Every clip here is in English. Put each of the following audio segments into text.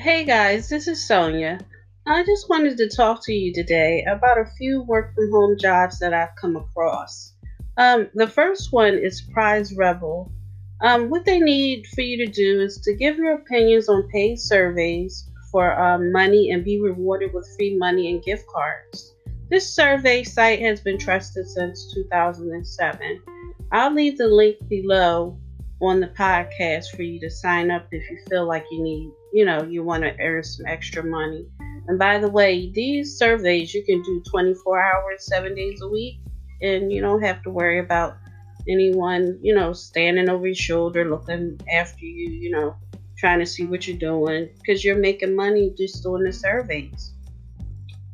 Hey guys, this is Sonya. I just wanted to talk to you today about a few work from home jobs that I've come across. Um, the first one is Prize Rebel. Um, what they need for you to do is to give your opinions on paid surveys for um, money and be rewarded with free money and gift cards. This survey site has been trusted since 2007. I'll leave the link below on the podcast for you to sign up if you feel like you need, you know, you want to earn some extra money. And by the way, these surveys you can do 24 hours, seven days a week, and you don't have to worry about anyone, you know, standing over your shoulder looking after you, you know, trying to see what you're doing because you're making money just doing the surveys.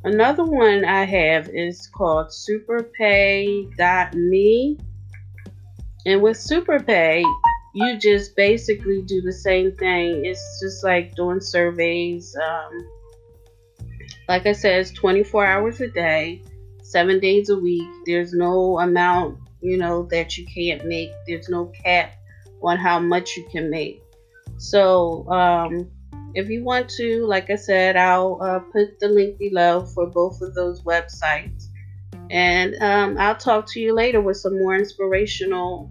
Another one I have is called superpay.me. And with superpay, you just basically do the same thing. It's just like doing surveys. Um, like I said, it's 24 hours a day, seven days a week. There's no amount, you know, that you can't make. There's no cap on how much you can make. So, um, if you want to, like I said, I'll uh, put the link below for both of those websites. And um, I'll talk to you later with some more inspirational,